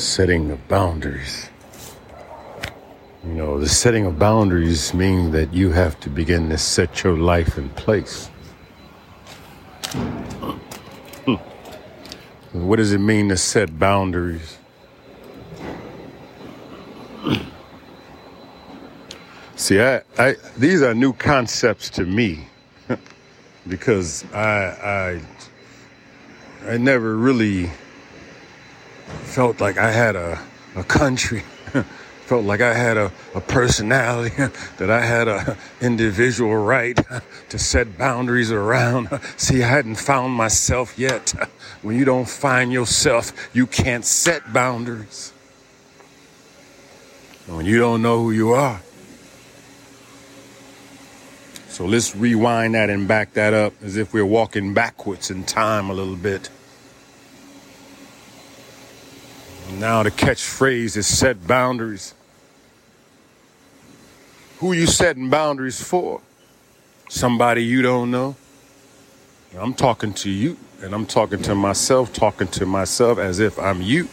setting of boundaries. You know, the setting of boundaries means that you have to begin to set your life in place. Hmm. What does it mean to set boundaries? See, I, I these are new concepts to me because I, I I never really felt like I had a, a country. felt like I had a, a personality, that I had a individual right to set boundaries around. See, I hadn't found myself yet. When you don't find yourself, you can't set boundaries. When you don't know who you are. So let's rewind that and back that up as if we're walking backwards in time a little bit. Now the catchphrase is set boundaries. Who you setting boundaries for? Somebody you don't know? I'm talking to you, and I'm talking to myself, talking to myself as if I'm you.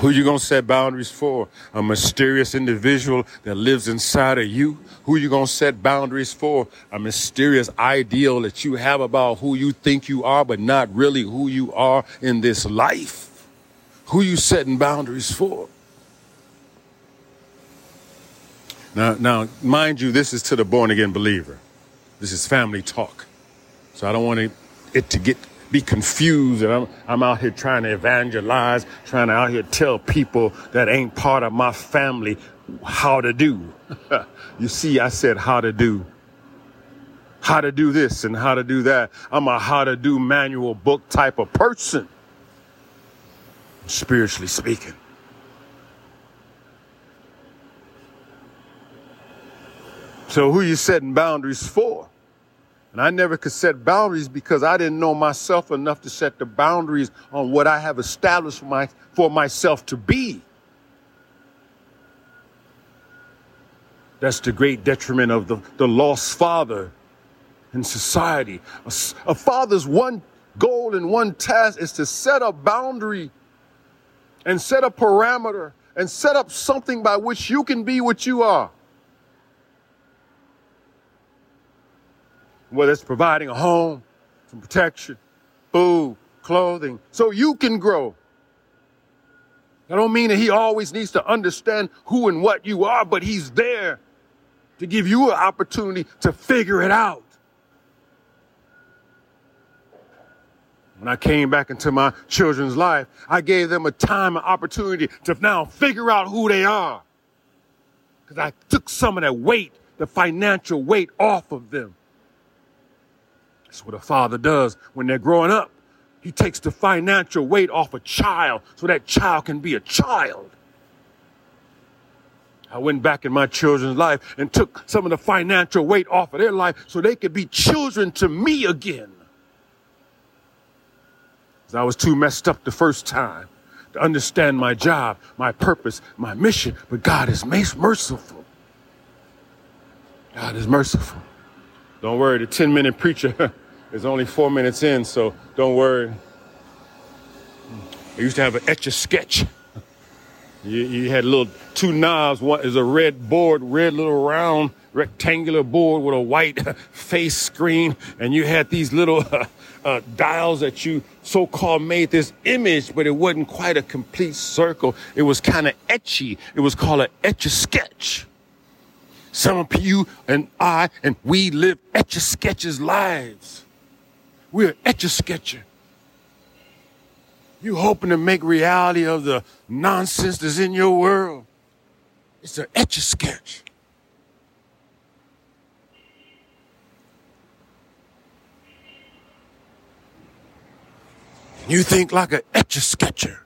Who you gonna set boundaries for? A mysterious individual that lives inside of you? Who you gonna set boundaries for? A mysterious ideal that you have about who you think you are, but not really who you are in this life? Who you setting boundaries for? Now, now, mind you, this is to the born again believer. This is family talk. So I don't want it, it to get be confused and I'm, I'm out here trying to evangelize, trying to out here tell people that ain't part of my family how to do. you see, I said how to do. How to do this and how to do that. I'm a how to do manual book type of person, spiritually speaking. So who you setting boundaries for? And I never could set boundaries because I didn't know myself enough to set the boundaries on what I have established for, my, for myself to be. That's the great detriment of the, the lost father in society. A, a father's one goal and one task is to set a boundary and set a parameter and set up something by which you can be what you are. Whether it's providing a home, some protection, food, clothing, so you can grow. I don't mean that he always needs to understand who and what you are, but he's there to give you an opportunity to figure it out. When I came back into my children's life, I gave them a time and opportunity to now figure out who they are. Because I took some of that weight, the financial weight off of them. That's what a father does when they're growing up. He takes the financial weight off a child so that child can be a child. I went back in my children's life and took some of the financial weight off of their life so they could be children to me again. I was too messed up the first time to understand my job, my purpose, my mission. But God is merciful. God is merciful. Don't worry, the 10 minute preacher is only four minutes in, so don't worry. I used to have an etch a sketch. You, you, had little two knobs. One is a red board, red little round rectangular board with a white face screen, and you had these little uh, uh, dials that you so-called made this image, but it wasn't quite a complete circle. It was kind of etchy. It was called an etch a sketch. Some of you and I and we live etch a sketches lives. We're etch a sketcher. You hoping to make reality of the nonsense that's in your world. It's an etch a sketch. You think like an etch a sketcher.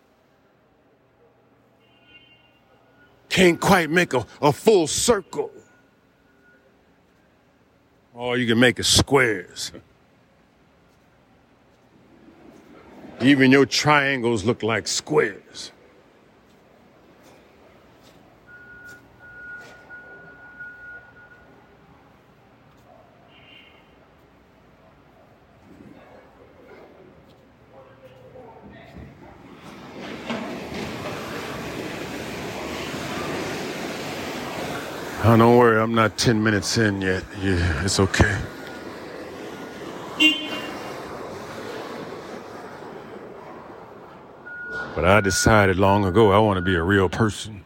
Can't quite make a, a full circle. Or you can make it squares. Even your triangles look like squares. Oh, don't worry, I'm not 10 minutes in yet. Yeah, it's okay. But I decided long ago I want to be a real person.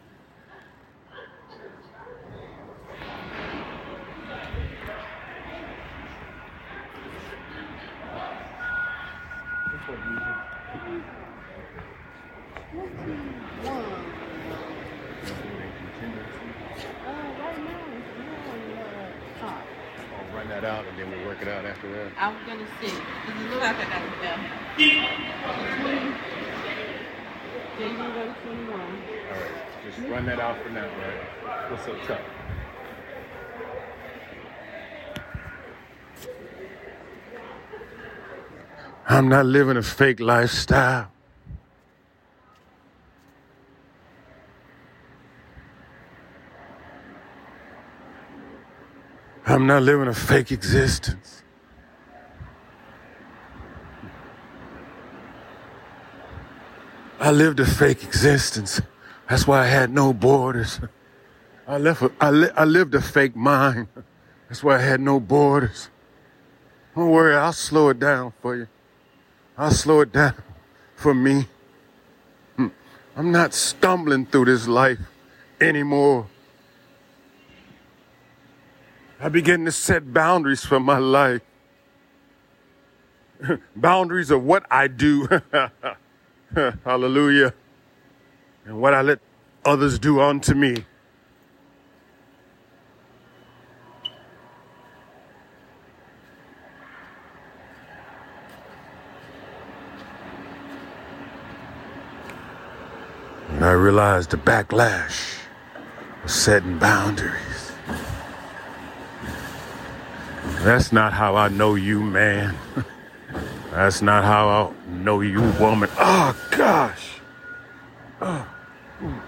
I'll run that out and then we'll work it out after that. I was gonna see. Does it look like I got it down? Yeah, you gonna go to twenty-one. All right, just run that out for now, right? What's so tough? I'm not living a fake lifestyle. I'm not living a fake existence. I lived a fake existence. That's why I had no borders. I left. A, I, li- I lived a fake mind. That's why I had no borders. Don't worry, I'll slow it down for you. I'll slow it down for me. Hmm. I'm not stumbling through this life anymore. I begin to set boundaries for my life. boundaries of what I do. Hallelujah. And what I let others do unto me. And I realized the backlash of setting boundaries. That's not how I know you, man. That's not how I know you, woman. Oh, gosh. Oh. Sorry.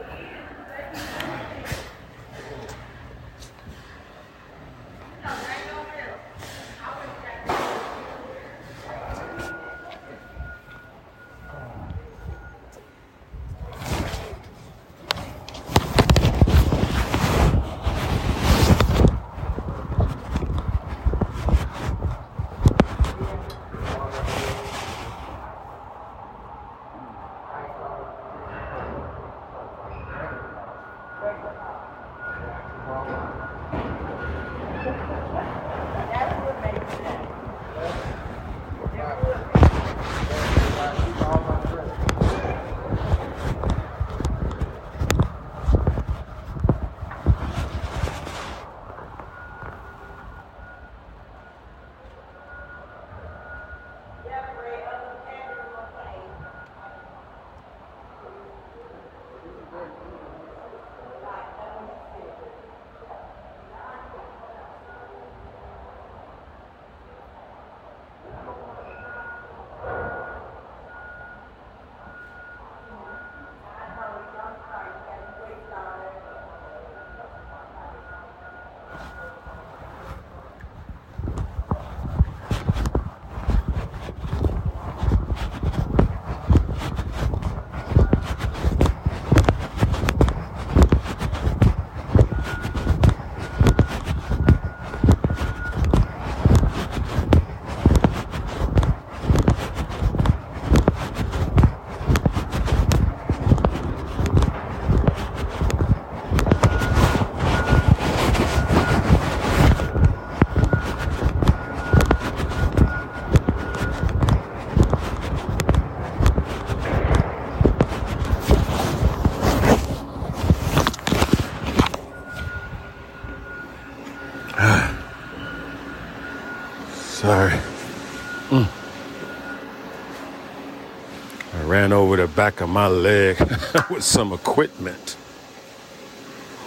back of my leg with some equipment.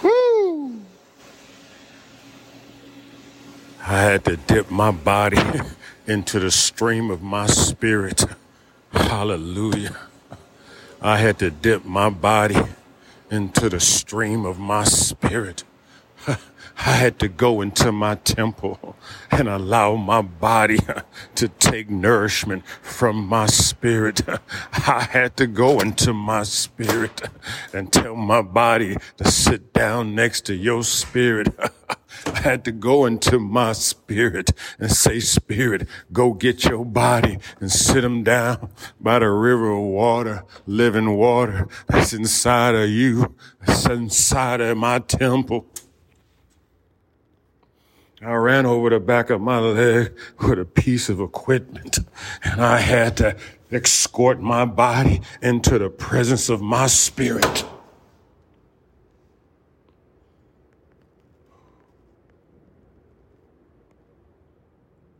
Woo! I had to dip my body into the stream of my spirit. Hallelujah. I had to dip my body into the stream of my spirit. I had to go into my temple and allow my body to take nourishment from my spirit. I had to go into my spirit and tell my body to sit down next to your spirit. I had to go into my spirit and say, Spirit, go get your body and sit him down by the river of water, living water that's inside of you, that's inside of my temple. I ran over the back of my leg with a piece of equipment and I had to escort my body into the presence of my spirit.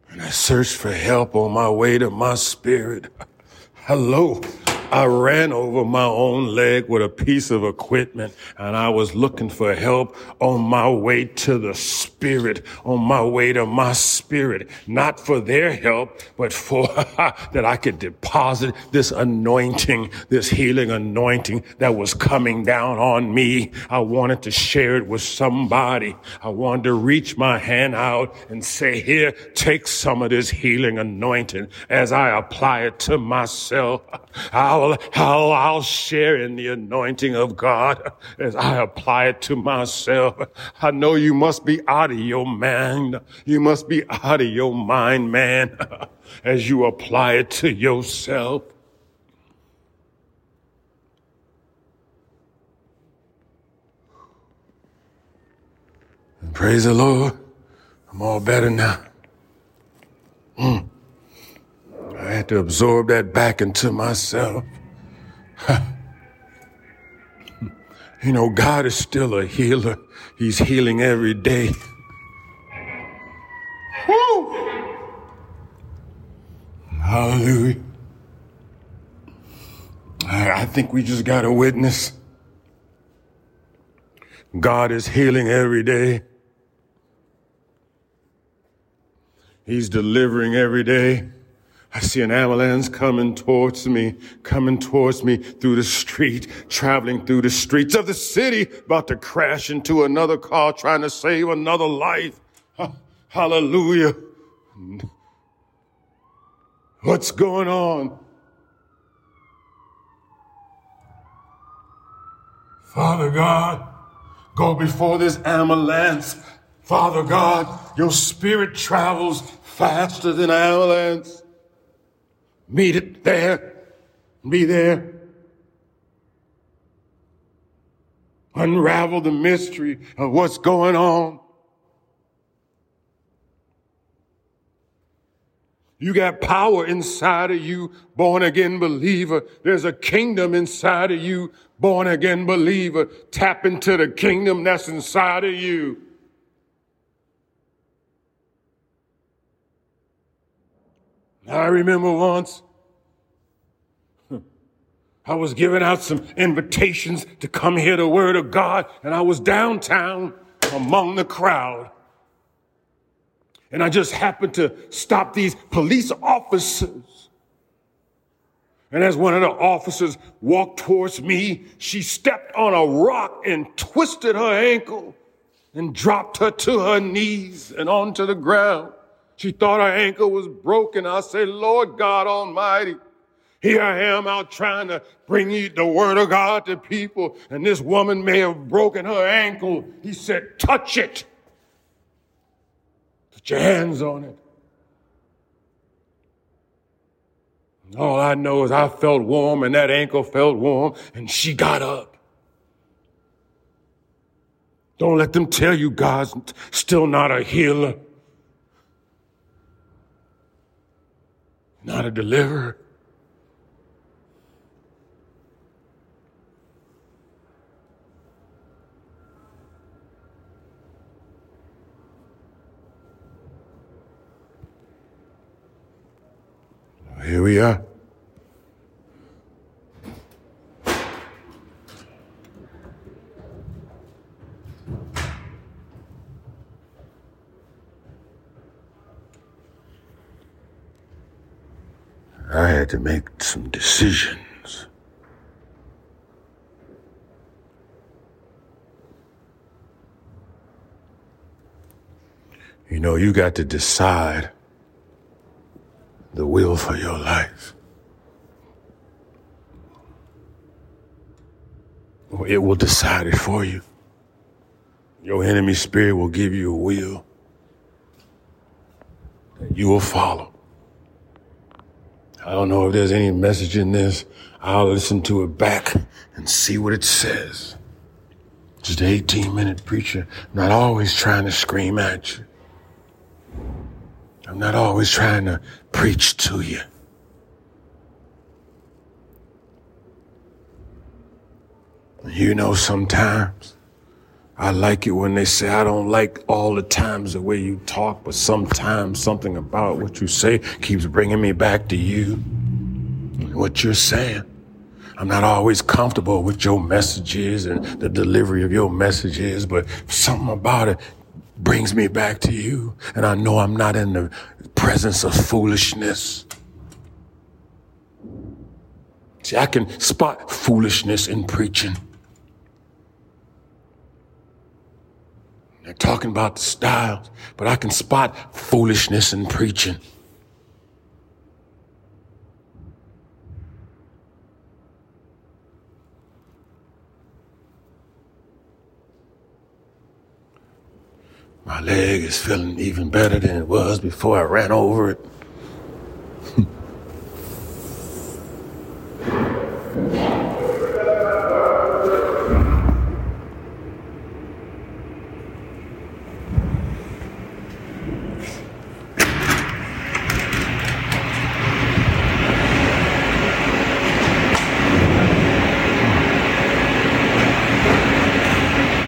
And I searched for help on my way to my spirit. Hello. I ran over my own leg with a piece of equipment and I was looking for help on my way to the spirit, on my way to my spirit, not for their help, but for that I could deposit this anointing, this healing anointing that was coming down on me. I wanted to share it with somebody. I wanted to reach my hand out and say, here, take some of this healing anointing as I apply it to myself. I I'll, I'll, I'll share in the anointing of God as I apply it to myself. I know you must be out of your mind. You must be out of your mind, man, as you apply it to yourself. Praise the Lord. I'm all better now. Mm. I had to absorb that back into myself. you know, God is still a healer. He's healing every day. Woo! Hallelujah. I think we just got a witness. God is healing every day. He's delivering every day. I see an ambulance coming towards me, coming towards me through the street, traveling through the streets of the city, about to crash into another car, trying to save another life. Hallelujah. What's going on? Father God, go before this ambulance. Father God, your spirit travels faster than ambulance. Meet it there. Be there. Unravel the mystery of what's going on. You got power inside of you, born again believer. There's a kingdom inside of you, born again believer. Tap into the kingdom that's inside of you. I remember once I was giving out some invitations to come hear the word of God, and I was downtown among the crowd. And I just happened to stop these police officers. And as one of the officers walked towards me, she stepped on a rock and twisted her ankle and dropped her to her knees and onto the ground. She thought her ankle was broken. I said, Lord God Almighty, here I am out trying to bring you the word of God to people, and this woman may have broken her ankle. He said, touch it. Put your hands on it. all I know is I felt warm and that ankle felt warm and she got up. Don't let them tell you God's still not a healer. not a deliverer. Here we are. I had to make some decisions. You know, you got to decide the will for your life. It will decide it for you. Your enemy spirit will give you a will that you will follow. I don't know if there's any message in this. I'll listen to it back and see what it says. Just an 18 minute preacher, I'm not always trying to scream at you. I'm not always trying to preach to you. You know, sometimes I like it when they say, I don't like all the times the way you talk, but sometimes something about what you say keeps bringing me back to you and what you're saying. I'm not always comfortable with your messages and the delivery of your messages, but something about it brings me back to you. And I know I'm not in the presence of foolishness. See, I can spot foolishness in preaching. They're talking about the styles, but I can spot foolishness in preaching. My leg is feeling even better than it was before I ran over it.